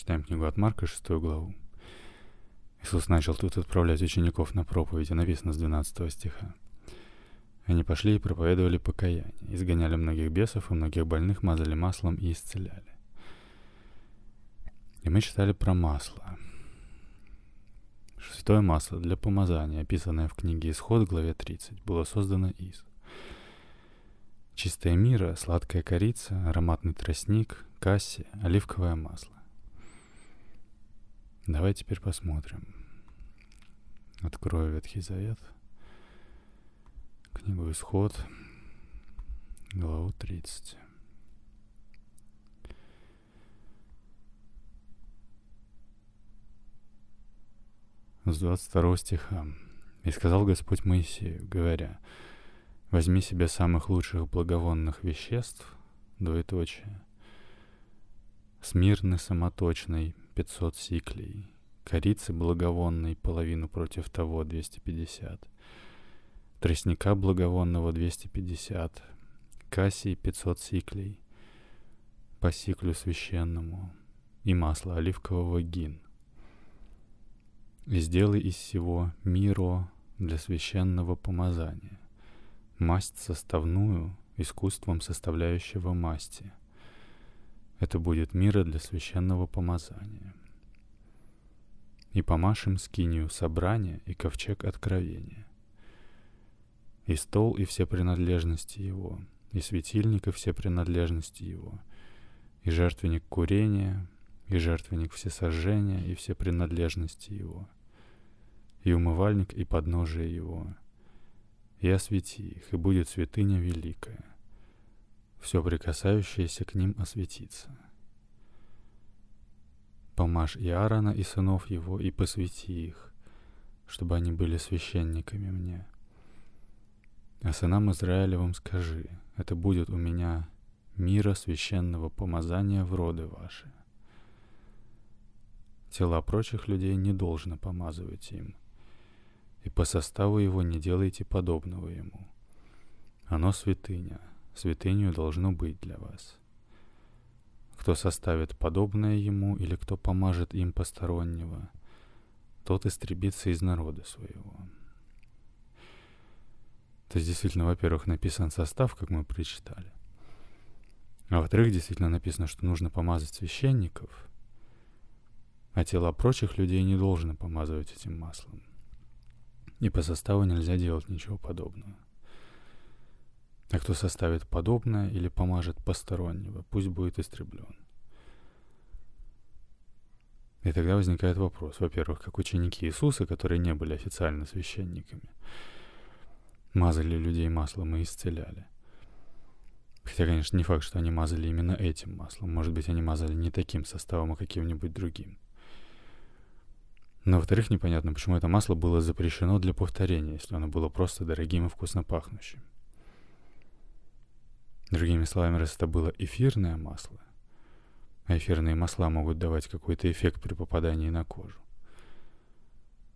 Читаем книгу от Марка, шестую главу. Иисус начал тут отправлять учеников на проповедь, и написано с 12 стиха. Они пошли и проповедовали покаяние, изгоняли многих бесов и многих больных, мазали маслом и исцеляли. И мы читали про масло. Святое масло для помазания, описанное в книге Исход, главе 30, было создано из чистая мира, сладкая корица, ароматный тростник, касси, оливковое масло. Давай теперь посмотрим. Открою Ветхий Завет. Книгу Исход, главу 30. С 22 стиха. «И сказал Господь Моисею, говоря, возьми себе самых лучших благовонных веществ, двоеточие, смирны самоточный 500 сиклей, корицы благовонной половину против того 250, тростника благовонного 250, кассии 500 сиклей, по сиклю священному, и масло оливкового гин. И сделай из всего миро для священного помазания, масть составную, искусством составляющего масти. Это будет мира для священного помазания и помашем скинию собрания и ковчег откровения. И стол и все принадлежности его, и светильник и все принадлежности его, и жертвенник курения, и жертвенник всесожжения и все принадлежности его, и умывальник и подножие его, и освети их, и будет святыня великая, все прикасающееся к ним осветится. Помажь и Аарона, и сынов его, и посвяти их, чтобы они были священниками мне. А сынам Израилевым скажи, это будет у меня мира священного помазания в роды ваши. Тела прочих людей не должно помазывать им, и по составу его не делайте подобного ему. Оно святыня, святынью должно быть для вас. Кто составит подобное ему или кто помажет им постороннего, тот истребится из народа своего. То есть действительно, во-первых, написан состав, как мы прочитали. А во-вторых, действительно написано, что нужно помазать священников, а тела прочих людей не должно помазывать этим маслом. И по составу нельзя делать ничего подобного. А кто составит подобное или помажет постороннего, пусть будет истреблен. И тогда возникает вопрос, во-первых, как ученики Иисуса, которые не были официально священниками, мазали людей маслом и исцеляли. Хотя, конечно, не факт, что они мазали именно этим маслом. Может быть, они мазали не таким составом, а каким-нибудь другим. Но, во-вторых, непонятно, почему это масло было запрещено для повторения, если оно было просто дорогим и вкусно пахнущим. Другими словами, раз это было эфирное масло, а эфирные масла могут давать какой-то эффект при попадании на кожу,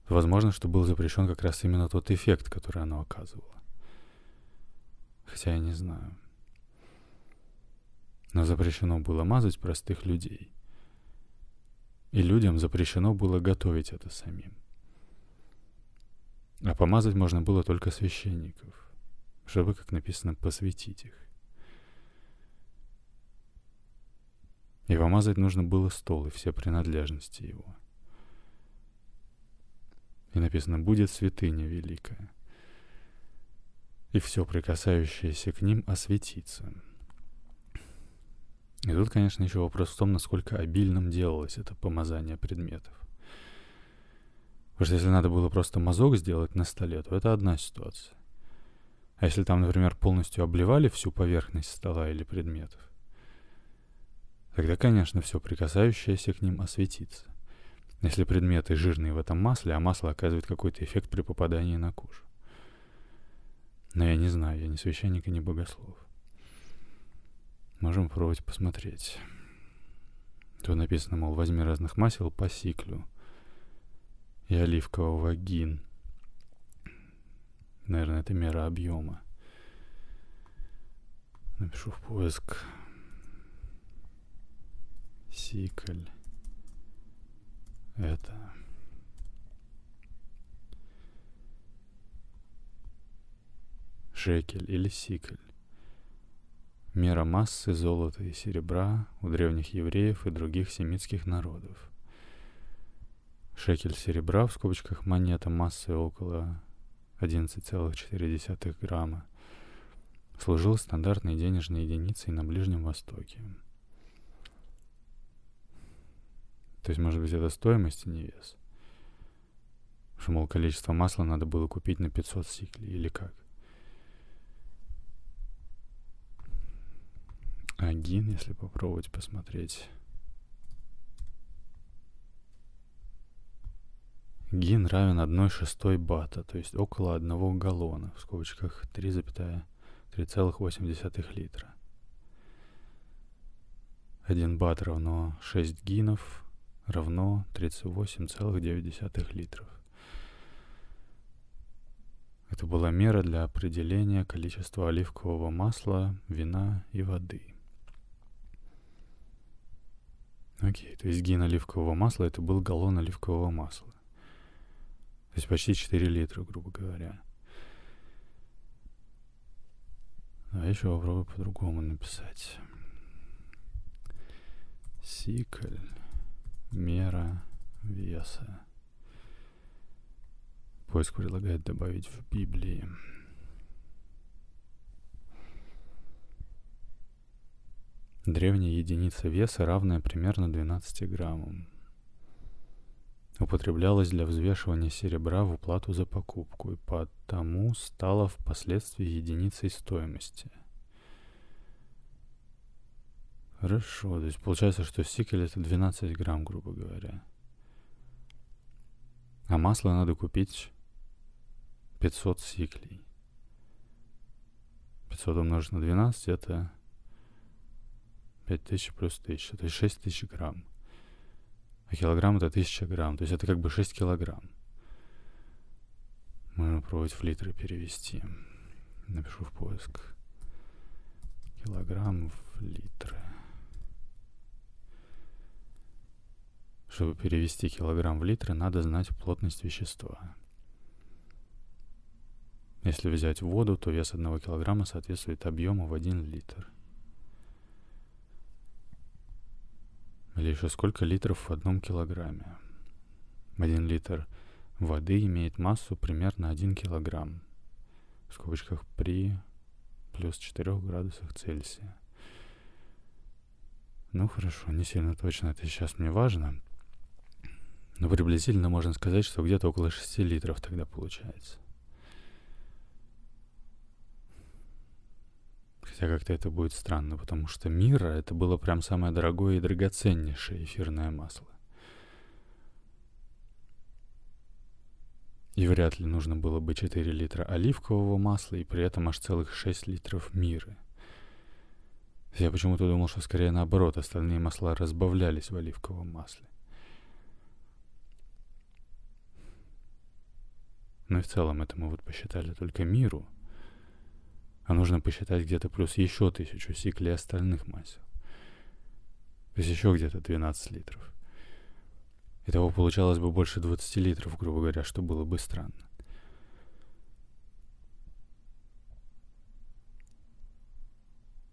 то возможно, что был запрещен как раз именно тот эффект, который оно оказывало. Хотя я не знаю. Но запрещено было мазать простых людей. И людям запрещено было готовить это самим. А помазать можно было только священников, чтобы, как написано, посвятить их. И помазать нужно было стол и все принадлежности его. И написано «Будет святыня великая, и все прикасающееся к ним осветится». И тут, конечно, еще вопрос в том, насколько обильным делалось это помазание предметов. Потому что если надо было просто мазок сделать на столе, то это одна ситуация. А если там, например, полностью обливали всю поверхность стола или предметов, Тогда, конечно, все прикасающееся к ним осветится. Если предметы жирные в этом масле, а масло оказывает какой-то эффект при попадании на кожу. Но я не знаю, я не священник и не богослов. Можем попробовать посмотреть. Тут написано, мол, возьми разных масел по сиклю и оливкового гин. Наверное, это мера объема. Напишу в поиск Сикль это шекель или сикль. Мера массы золота и серебра у древних евреев и других семитских народов. Шекель серебра, в скобочках монета массой около 11,4 грамма, служил стандартной денежной единицей на Ближнем Востоке. То есть, может быть, это стоимость, а не вес. Что, мол, количество масла надо было купить на 500 сиклей или как? Агин, если попробовать посмотреть. Гин равен 1 шестой бата, то есть около одного галлона, в скобочках 3,8 литра. 1 бат равно 6 гинов, равно 38,9 литров. Это была мера для определения количества оливкового масла, вина и воды. Окей, то есть гин оливкового масла это был галлон оливкового масла. То есть почти 4 литра, грубо говоря. А еще попробую по-другому написать. Сикль. Мера веса. Поиск предлагает добавить в Библии. Древняя единица веса, равная примерно 12 граммам. Употреблялась для взвешивания серебра в уплату за покупку и потому стала впоследствии единицей стоимости. Хорошо, то есть получается, что сикель это 12 грамм, грубо говоря. А масло надо купить 500 сиклей. 500 умножить на 12 это 5000 плюс 1000, то есть 6000 грамм. А килограмм это 1000 грамм, то есть это как бы 6 килограмм. Можно пробовать в литры перевести. Напишу в поиск. Килограмм в литры. Чтобы перевести килограмм в литры, надо знать плотность вещества. Если взять воду, то вес одного килограмма соответствует объему в один литр. Или еще сколько литров в одном килограмме? Один литр воды имеет массу примерно 1 килограмм. В скобочках при плюс 4 градусах Цельсия. Ну хорошо, не сильно точно это сейчас мне важно. Но приблизительно можно сказать, что где-то около 6 литров тогда получается. Хотя как-то это будет странно, потому что мира — это было прям самое дорогое и драгоценнейшее эфирное масло. И вряд ли нужно было бы 4 литра оливкового масла и при этом аж целых 6 литров миры. Я почему-то думал, что скорее наоборот, остальные масла разбавлялись в оливковом масле. Но и в целом это мы вот посчитали только миру — а нужно посчитать где-то плюс еще тысячу сиклей остальных масел. То есть еще где-то 12 литров. Итого получалось бы больше 20 литров, грубо говоря, что было бы странно.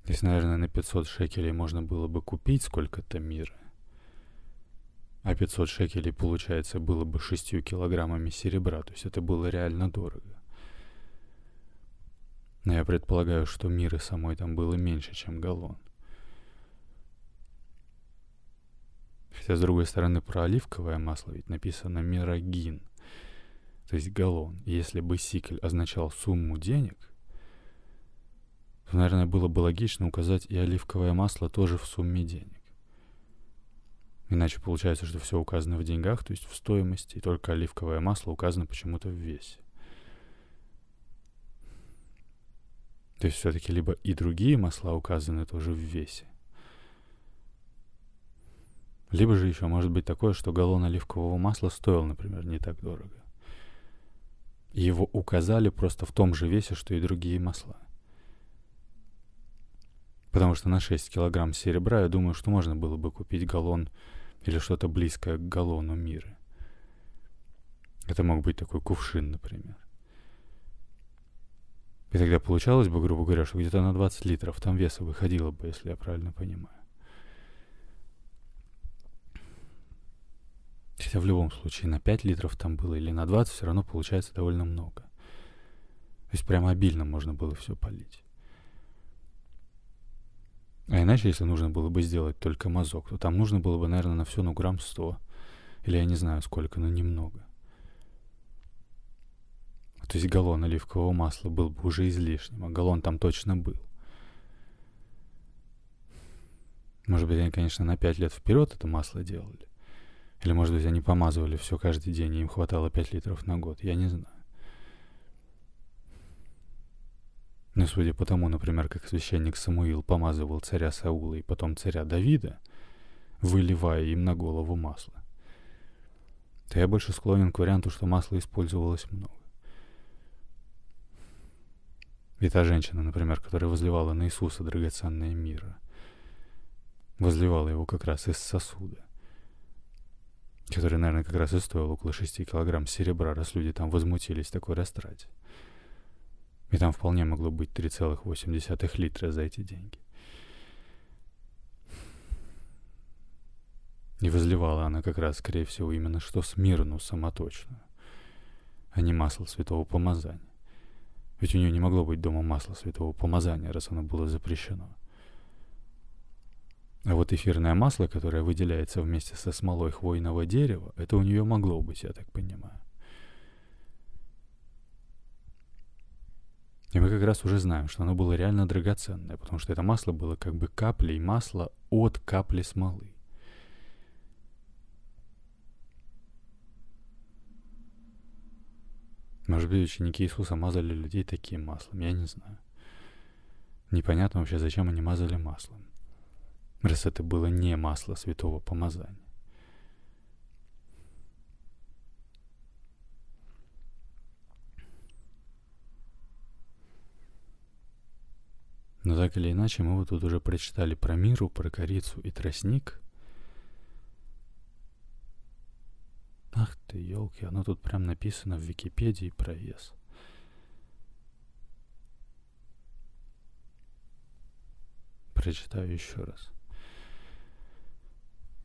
Здесь, наверное, на 500 шекелей можно было бы купить сколько-то мира. А 500 шекелей, получается, было бы 6 килограммами серебра. То есть это было реально дорого. Но я предполагаю, что миры самой там было меньше, чем галлон. Хотя, с другой стороны, про оливковое масло ведь написано мирогин, то есть галлон. И если бы сикль означал сумму денег, то, наверное, было бы логично указать и оливковое масло тоже в сумме денег. Иначе получается, что все указано в деньгах, то есть в стоимости, и только оливковое масло указано почему-то в весе. То есть все-таки либо и другие масла указаны тоже в весе, либо же еще может быть такое, что галлон оливкового масла стоил, например, не так дорого. его указали просто в том же весе, что и другие масла. Потому что на 6 килограмм серебра, я думаю, что можно было бы купить галлон Или что-то близкое к галлону мира. Это мог быть такой кувшин, например. И тогда получалось бы, грубо говоря, что где-то на 20 литров там веса выходило бы, если я правильно понимаю. Хотя в любом случае на 5 литров там было или на 20 все равно получается довольно много. То есть прямо обильно можно было все полить. А иначе, если нужно было бы сделать только мазок, то там нужно было бы, наверное, на все, ну, грамм 100. Или я не знаю сколько, но немного. То есть галлон оливкового масла был бы уже излишним, а галлон там точно был. Может быть, они, конечно, на 5 лет вперед это масло делали. Или, может быть, они помазывали все каждый день, и им хватало 5 литров на год. Я не знаю. Но судя по тому, например, как священник Самуил помазывал царя Саула и потом царя Давида, выливая им на голову масло, то я больше склонен к варианту, что масла использовалось много. И та женщина, например, которая возливала на Иисуса драгоценное мира, возливала его как раз из сосуда, который, наверное, как раз и стоил около 6 килограмм серебра, раз люди там возмутились такой растрате. И там вполне могло быть 3,8 литра за эти деньги. И возливала она как раз, скорее всего, именно что смирну самоточную, а не масло святого помазания. Ведь у нее не могло быть дома масла святого помазания, раз оно было запрещено. А вот эфирное масло, которое выделяется вместе со смолой хвойного дерева, это у нее могло быть, я так понимаю. И мы как раз уже знаем, что оно было реально драгоценное, потому что это масло было как бы каплей масла от капли смолы. Может быть, ученики Иисуса мазали людей таким маслом, я не знаю. Непонятно вообще, зачем они мазали маслом. Раз это было не масло святого помазания. Но так или иначе, мы вот тут уже прочитали про миру, про корицу и тростник. Ах ты, елки, оно тут прям написано в Википедии про вес. Прочитаю еще раз.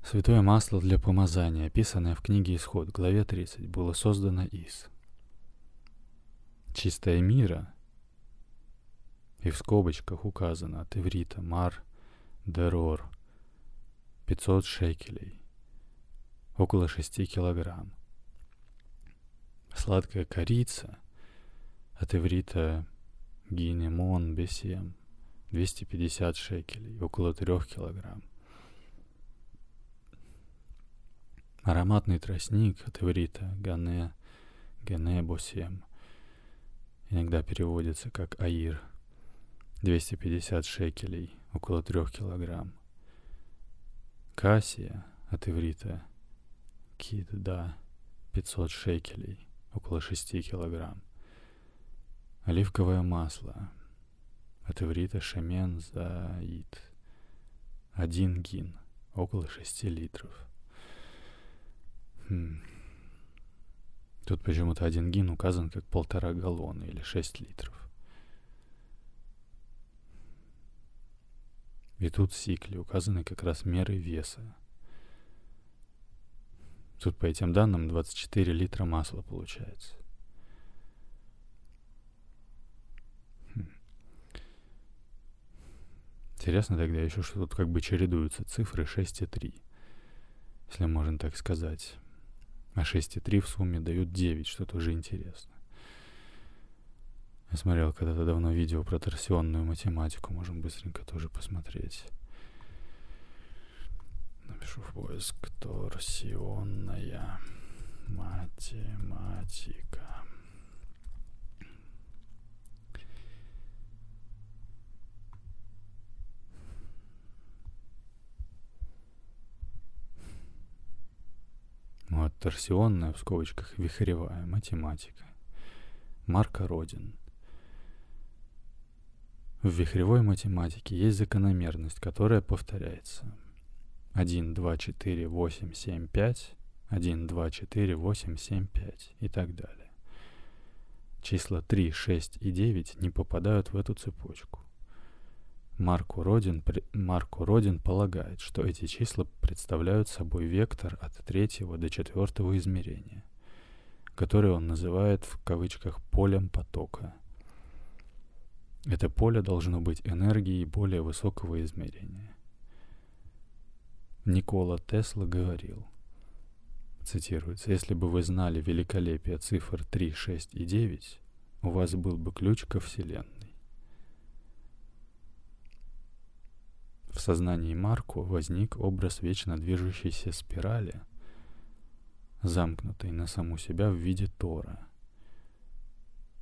Святое масло для помазания, описанное в книге Исход, главе 30, было создано из чистая мира, и в скобочках указано от иврита мар дерор 500 шекелей, около 6 килограмм. Сладкая корица от иврита гинемон бесем 250 шекелей, около 3 килограмм. Ароматный тростник от иврита гане, гане босем, иногда переводится как аир, 250 шекелей, около 3 килограмм. Кассия от иврита Кид, да, 500 шекелей, около 6 килограмм. Оливковое масло. От иврита шемен заид. Один гин, около 6 литров. Хм. Тут почему-то один гин указан как полтора галлона или 6 литров. И тут в указаны как раз меры веса. Тут по этим данным 24 литра масла получается. Хм. Интересно тогда еще, что тут как бы чередуются цифры 6 и 3, если можно так сказать. А 6 и 3 в сумме дают 9, что тоже интересно. Я смотрел когда-то давно видео про торсионную математику, можем быстренько тоже посмотреть. Напишу в поиск торсионная математика. Вот торсионная, в скобочках, вихревая математика. Марка Родин. В вихревой математике есть закономерность, которая повторяется – 1, 2, 4, 8, 7, 5, 1, 2, 4, 8, 7, 5 и так далее. Числа 3, 6 и 9 не попадают в эту цепочку. Марку Родин, Марку Родин полагает, что эти числа представляют собой вектор от третьего до четвертого измерения, который он называет в кавычках полем потока. Это поле должно быть энергией более высокого измерения. Никола Тесла говорил, цитируется, «Если бы вы знали великолепие цифр 3, 6 и 9, у вас был бы ключ ко Вселенной. В сознании Марку возник образ вечно движущейся спирали, замкнутой на саму себя в виде Тора.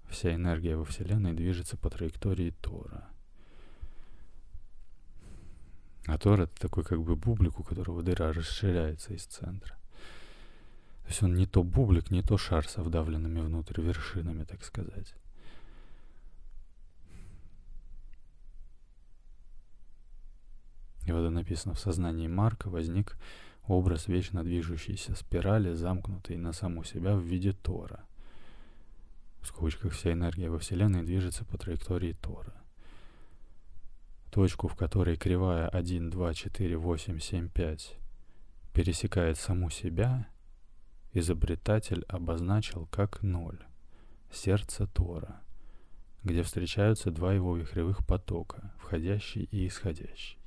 Вся энергия во Вселенной движется по траектории Тора. А Тор — это такой как бы бублик, у которого дыра расширяется из центра. То есть он не то бублик, не то шар со вдавленными внутрь вершинами, так сказать. И вот написано, в сознании Марка возник образ вечно движущейся спирали, замкнутой на саму себя в виде Тора. В скобочках вся энергия во Вселенной движется по траектории Тора. Точку, в которой кривая 1, 2, 4, 8, 7, 5 пересекает саму себя, изобретатель обозначил как ноль, сердце Тора, где встречаются два его вихревых потока, входящий и исходящий.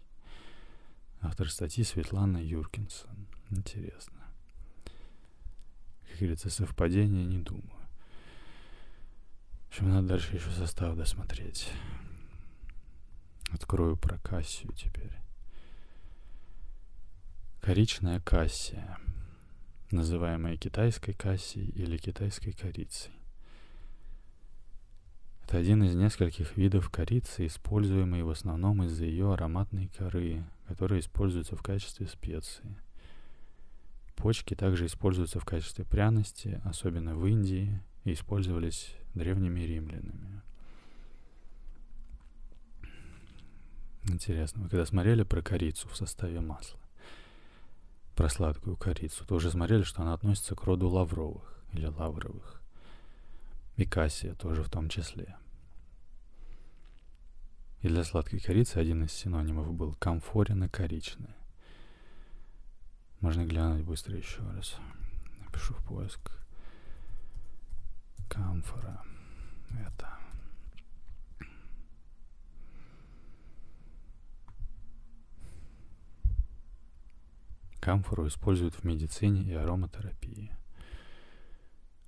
Автор статьи Светлана Юркинсон. Интересно. Как говорится, совпадение не думаю. Общем, надо дальше еще состав досмотреть. Открою про Кассию теперь. Коричная кассия, называемая китайской кассией или китайской корицей. Это один из нескольких видов корицы, используемый в основном из-за ее ароматной коры, которая используется в качестве специи. Почки также используются в качестве пряности, особенно в Индии, и использовались древними римлянами. Интересно, вы когда смотрели про корицу в составе масла, про сладкую корицу, то уже смотрели, что она относится к роду лавровых или лавровых. И кассия тоже в том числе. И для сладкой корицы один из синонимов был камфорина-коричная. Можно глянуть быстро еще раз. Напишу в поиск. Камфора. Это. Камфору используют в медицине и ароматерапии.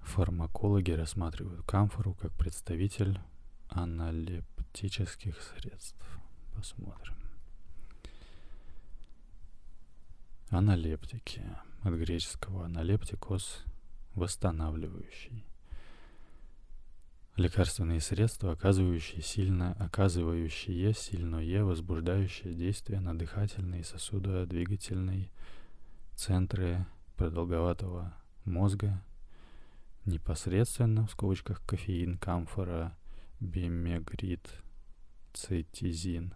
Фармакологи рассматривают камфору как представитель аналептических средств. Посмотрим. Аналептики. От греческого аналептикос – восстанавливающий. Лекарственные средства, оказывающие сильно, оказывающие сильное возбуждающее действие на дыхательные сосудодвигательные центры продолговатого мозга непосредственно, в скобочках, кофеин, камфора, бимегрид, цитизин,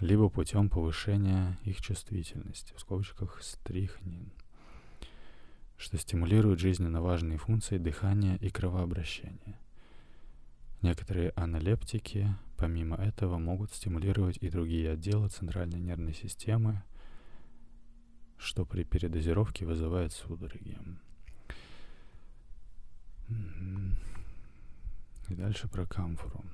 либо путем повышения их чувствительности, в скобочках, стрихнин, что стимулирует жизненно важные функции дыхания и кровообращения. Некоторые аналептики, помимо этого, могут стимулировать и другие отделы центральной нервной системы, что при передозировке вызывает судороги. И дальше про камфору.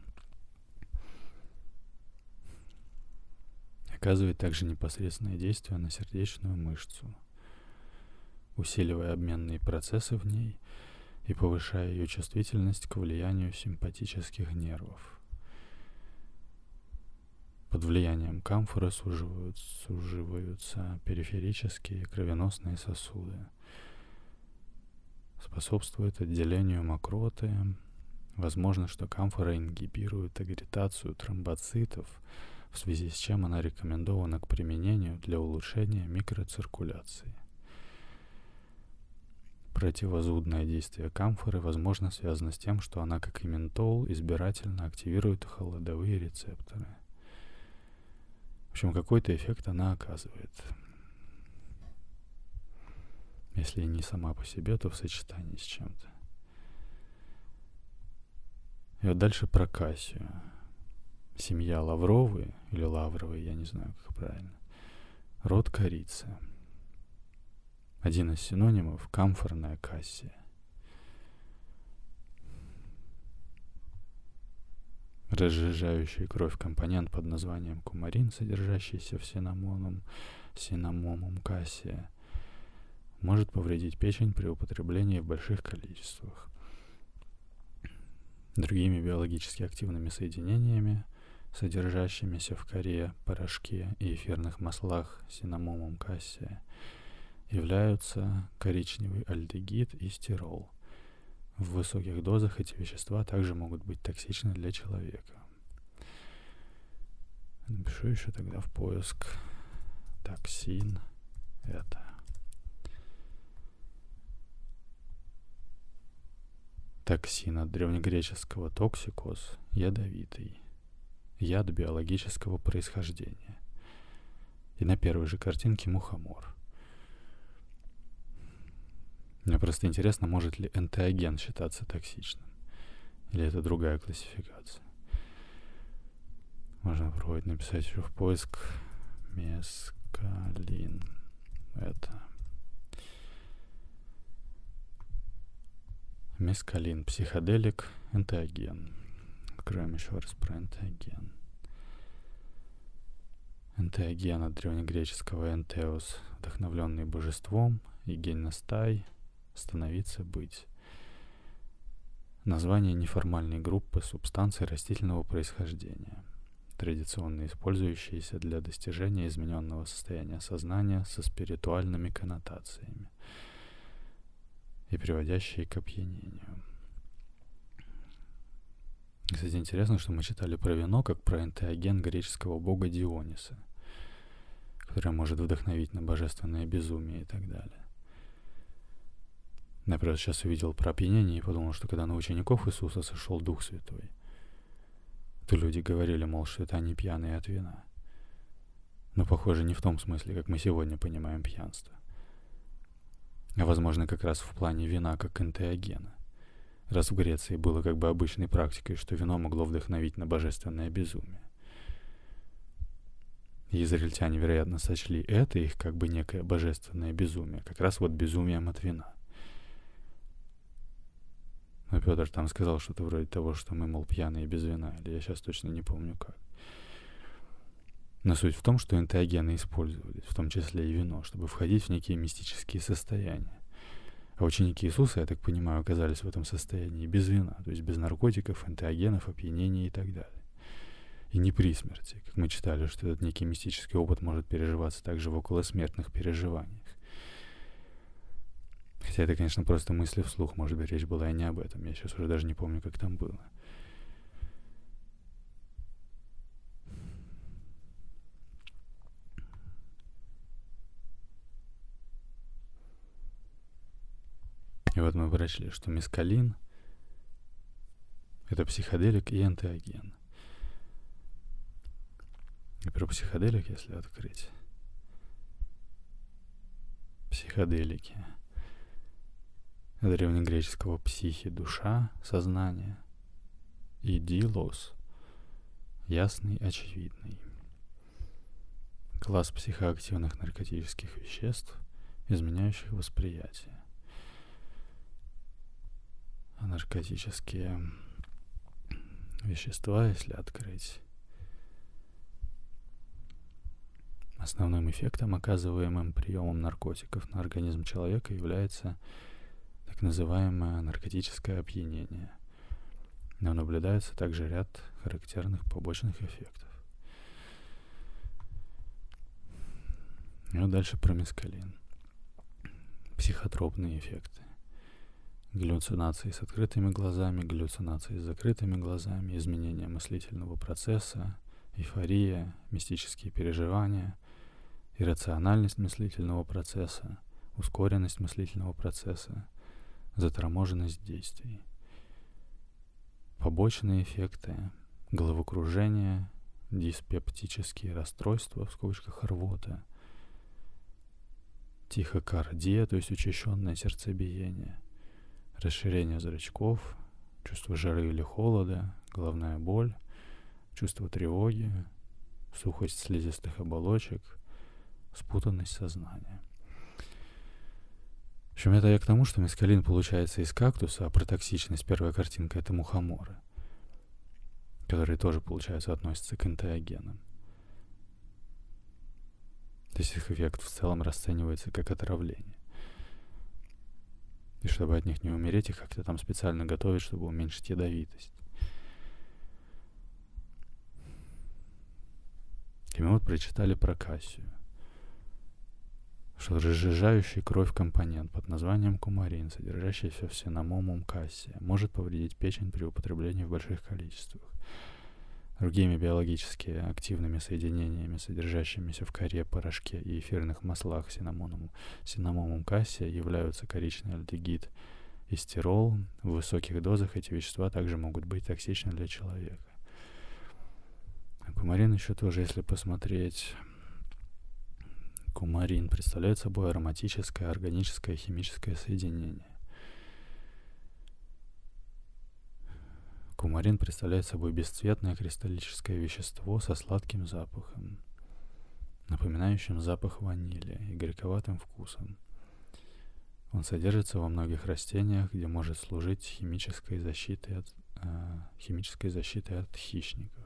Оказывает также непосредственное действие на сердечную мышцу, усиливая обменные процессы в ней и повышая ее чувствительность к влиянию симпатических нервов. Под влиянием камфоры суживаются, суживаются периферические кровеносные сосуды – способствует отделению мокроты. Возможно, что камфора ингибирует агритацию тромбоцитов, в связи с чем она рекомендована к применению для улучшения микроциркуляции. Противозудное действие камфоры, возможно, связано с тем, что она, как и ментол, избирательно активирует холодовые рецепторы. В общем, какой-то эффект она оказывает. Если не сама по себе, то в сочетании с чем-то. И вот дальше про Кассию. Семья Лавровы или Лавровы, я не знаю, как правильно. Род корицы. Один из синонимов – камфорная кассия. разжижающий кровь компонент под названием кумарин, содержащийся в синамоном, синамомум кассия, может повредить печень при употреблении в больших количествах. Другими биологически активными соединениями, содержащимися в коре, порошке и эфирных маслах синамомум кассия, являются коричневый альдегид и стирол – в высоких дозах эти вещества также могут быть токсичны для человека. Напишу еще тогда в поиск токсин это. Токсин от древнегреческого токсикос – ядовитый. Яд биологического происхождения. И на первой же картинке мухомор – мне просто интересно, может ли энтеоген считаться токсичным. Или это другая классификация. Можно попробовать написать еще в поиск мескалин. Это. Мескалин, психоделик, энтеоген. Откроем еще раз про энтеоген. Энтеоген от древнегреческого энтеос, вдохновленный божеством, и генностай — становиться быть. Название неформальной группы субстанций растительного происхождения, традиционно использующиеся для достижения измененного состояния сознания со спиритуальными коннотациями и приводящие к опьянению. Кстати, интересно, что мы читали про вино как про энтеоген греческого бога Диониса, который может вдохновить на божественное безумие и так далее. Просто сейчас увидел про опьянение и подумал, что когда на учеников Иисуса сошел Дух Святой, то люди говорили, мол, что это они пьяные от вина. Но, похоже, не в том смысле, как мы сегодня понимаем пьянство. А, возможно, как раз в плане вина как энтеогена. Раз в Греции было как бы обычной практикой, что вино могло вдохновить на божественное безумие. И израильтяне, вероятно, сочли это их как бы некое божественное безумие, как раз вот безумием от вина. Но Петр там сказал что-то вроде того, что мы, мол, пьяные без вина. Или я сейчас точно не помню как. Но суть в том, что энтеогены использовались, в том числе и вино, чтобы входить в некие мистические состояния. А ученики Иисуса, я так понимаю, оказались в этом состоянии без вина, то есть без наркотиков, энтеогенов, опьянения и так далее. И не при смерти, как мы читали, что этот некий мистический опыт может переживаться также в околосмертных переживаниях. Хотя это, конечно, просто мысли вслух. Может быть, речь была и не об этом. Я сейчас уже даже не помню, как там было. И вот мы прочли, что мискалин — это психоделик и антиоген. И про психоделик, если открыть. Психоделики — древнегреческого психи – душа, сознание, и дилос – ясный, очевидный. Класс психоактивных наркотических веществ, изменяющих восприятие. А наркотические вещества, если открыть, основным эффектом, оказываемым приемом наркотиков на организм человека, является – называемое наркотическое опьянение. Но наблюдается также ряд характерных побочных эффектов. И вот дальше про мескалин. Психотропные эффекты. Галлюцинации с открытыми глазами, галлюцинации с закрытыми глазами, изменение мыслительного процесса, эйфория, мистические переживания, иррациональность мыслительного процесса, ускоренность мыслительного процесса – заторможенность действий. Побочные эффекты, головокружение, диспептические расстройства, в скобочках рвота, тихокардия, то есть учащенное сердцебиение, расширение зрачков, чувство жары или холода, головная боль, чувство тревоги, сухость слизистых оболочек, спутанность сознания. В общем, это я к тому, что мескалин получается из кактуса, а протоксичность, первая картинка, это мухоморы, которые тоже, получается, относятся к энтеогенам. То есть их эффект в целом расценивается как отравление. И чтобы от них не умереть, их как-то там специально готовят, чтобы уменьшить ядовитость. И мы вот прочитали про кассию, разжижающий кровь компонент под названием кумарин, содержащийся в синамомум кассия, может повредить печень при употреблении в больших количествах другими биологически активными соединениями, содержащимися в коре, порошке и эфирных маслах синамоном, синамомум кассия, являются коричный альдегид и стирол. В высоких дозах эти вещества также могут быть токсичны для человека. Кумарин еще тоже, если посмотреть, кумарин представляет собой ароматическое, органическое, химическое соединение. Кумарин представляет собой бесцветное кристаллическое вещество со сладким запахом, напоминающим запах ванили и горьковатым вкусом. Он содержится во многих растениях, где может служить химической защитой от, э, химической защитой от хищников.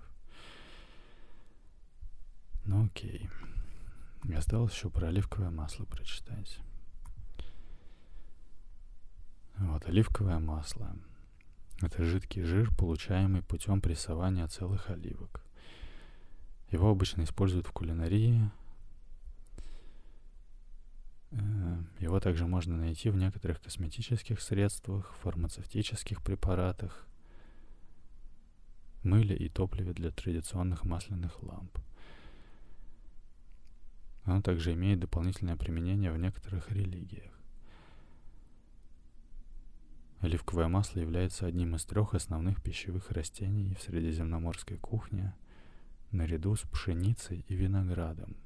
Ну окей. Осталось еще про оливковое масло прочитать. Вот, оливковое масло – это жидкий жир, получаемый путем прессования целых оливок. Его обычно используют в кулинарии. Э, его также можно найти в некоторых косметических средствах, фармацевтических препаратах, мыле и топливе для традиционных масляных ламп. Оно также имеет дополнительное применение в некоторых религиях. Оливковое масло является одним из трех основных пищевых растений в средиземноморской кухне, наряду с пшеницей и виноградом.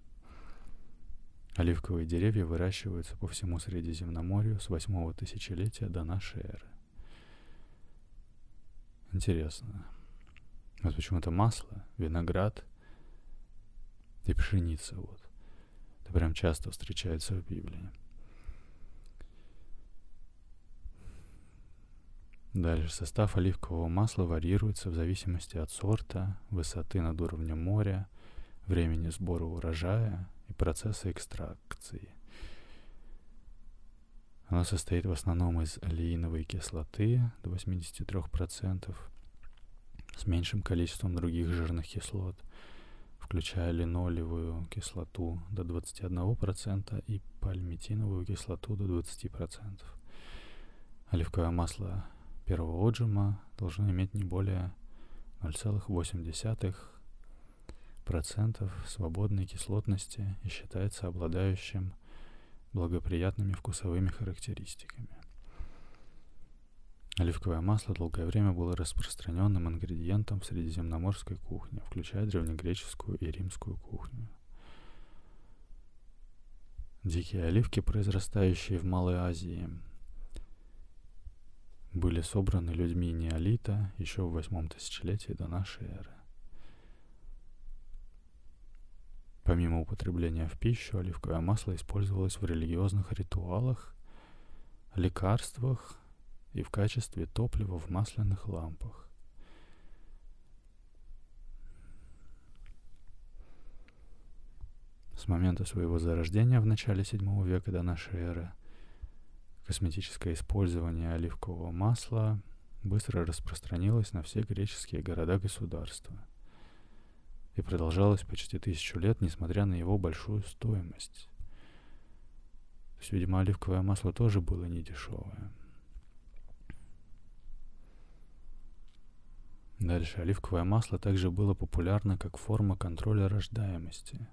Оливковые деревья выращиваются по всему Средиземноморью с 8 тысячелетия до нашей эры. Интересно. Вот почему-то масло, виноград и пшеница вот. Это прям часто встречается в Библии. Дальше состав оливкового масла варьируется в зависимости от сорта, высоты над уровнем моря, времени сбора урожая и процесса экстракции. Оно состоит в основном из алииновой кислоты до 83%, с меньшим количеством других жирных кислот, включая линолевую кислоту до 21% и пальмитиновую кислоту до 20%. Оливковое масло первого отжима должно иметь не более 0,8% свободной кислотности и считается обладающим благоприятными вкусовыми характеристиками. Оливковое масло долгое время было распространенным ингредиентом в средиземноморской кухне, включая древнегреческую и римскую кухню. Дикие оливки, произрастающие в Малой Азии, были собраны людьми неолита еще в восьмом тысячелетии до нашей эры. Помимо употребления в пищу, оливковое масло использовалось в религиозных ритуалах, лекарствах и в качестве топлива в масляных лампах. С момента своего зарождения в начале VII века до нашей эры – Косметическое использование оливкового масла быстро распространилось на все греческие города-государства и продолжалось почти тысячу лет, несмотря на его большую стоимость. То есть, видимо, оливковое масло тоже было недешевое. Дальше. Оливковое масло также было популярно как форма контроля рождаемости.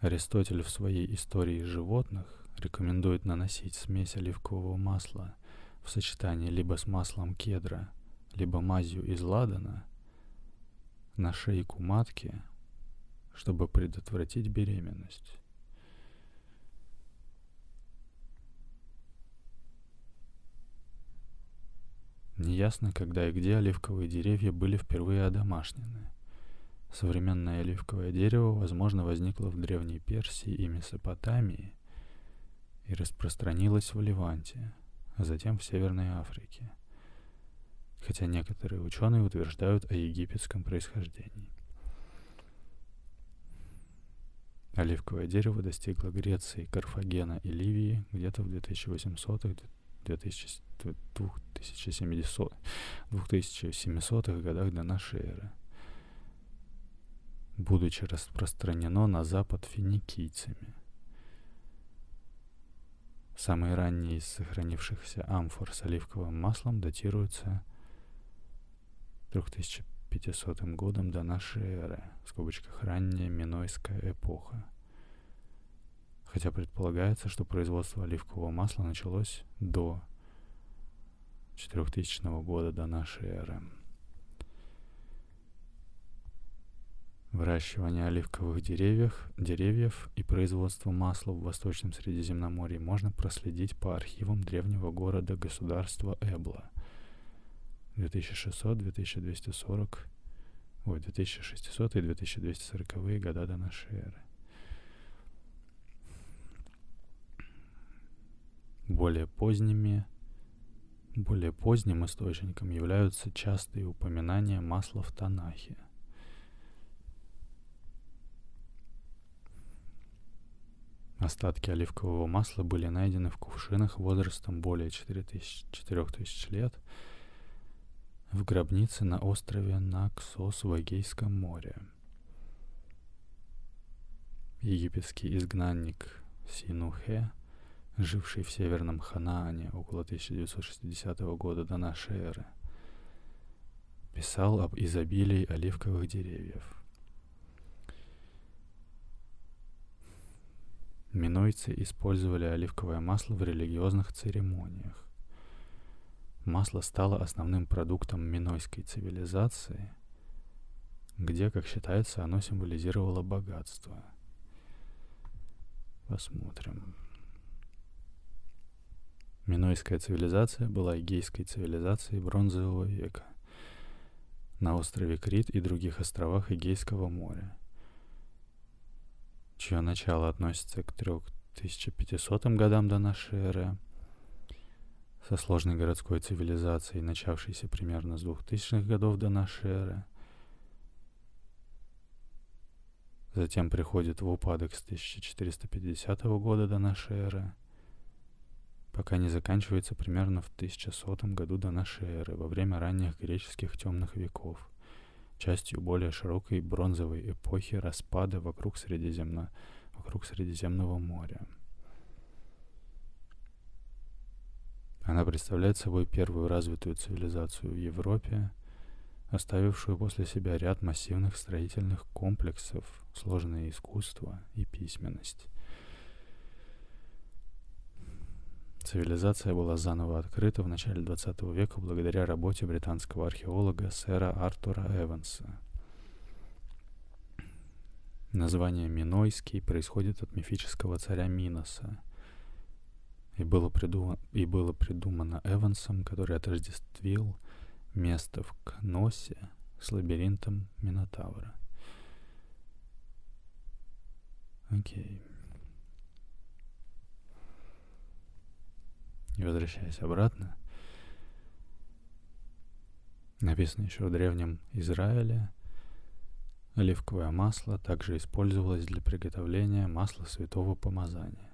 Аристотель в своей истории животных рекомендует наносить смесь оливкового масла в сочетании либо с маслом кедра, либо мазью из ладана на шейку матки, чтобы предотвратить беременность. Неясно, когда и где оливковые деревья были впервые одомашнены. Современное оливковое дерево, возможно, возникло в Древней Персии и Месопотамии и распространилось в Ливанте, а затем в Северной Африке, хотя некоторые ученые утверждают о египетском происхождении. Оливковое дерево достигло Греции, Карфагена и Ливии где-то в 2800-х, 2700-х годах до нашей эры, будучи распространено на запад финикийцами. Самые ранние из сохранившихся амфор с оливковым маслом датируются 3500 годом до нашей эры, в скобочках ранняя Минойская эпоха. Хотя предполагается, что производство оливкового масла началось до 4000 года до нашей эры. Выращивание оливковых деревьев, деревьев и производство масла в Восточном Средиземноморье можно проследить по архивам древнего города-государства Эбла. 2600-2240, ой, 2600 и 2240 года до нашей эры. Более поздними более поздним источником являются частые упоминания масла в Танахе. Остатки оливкового масла были найдены в кувшинах возрастом более 4000, 4000 лет в гробнице на острове Наксос в Эгейском море. Египетский изгнанник Синухе – живший в Северном Ханаане около 1960 года до нашей эры, писал об изобилии оливковых деревьев. Минойцы использовали оливковое масло в религиозных церемониях. Масло стало основным продуктом минойской цивилизации, где, как считается, оно символизировало богатство. Посмотрим. Минойская цивилизация была эгейской цивилизацией бронзового века на острове Крит и других островах Эгейского моря, чье начало относится к 3500 годам до нашей эры, со сложной городской цивилизацией, начавшейся примерно с 2000-х годов до нашей эры. Затем приходит в упадок с 1450 года до нашей эры – пока не заканчивается примерно в 1100 году до нашей эры, во время ранних греческих темных веков, частью более широкой бронзовой эпохи распада вокруг, Средиземно, вокруг Средиземного моря. Она представляет собой первую развитую цивилизацию в Европе, оставившую после себя ряд массивных строительных комплексов, сложное искусство и письменность. Цивилизация была заново открыта в начале 20 века благодаря работе британского археолога сэра Артура Эванса. Название Минойский происходит от мифического царя Миноса и было, придумано, и было придумано Эвансом, который отождествил место в Кносе с лабиринтом Минотавра. Окей. И возвращаясь обратно, написано еще в древнем Израиле, оливковое масло также использовалось для приготовления масла святого помазания,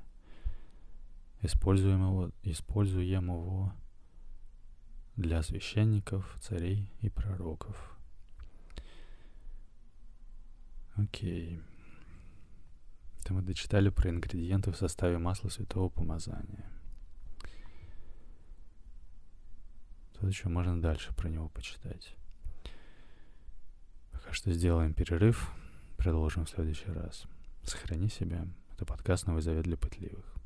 используемого, используемого для священников, царей и пророков. Окей. Это мы дочитали про ингредиенты в составе масла святого помазания. Тут еще можно дальше про него почитать. Пока что сделаем перерыв. Продолжим в следующий раз. Сохрани себя. Это подкаст «Новый завет для пытливых».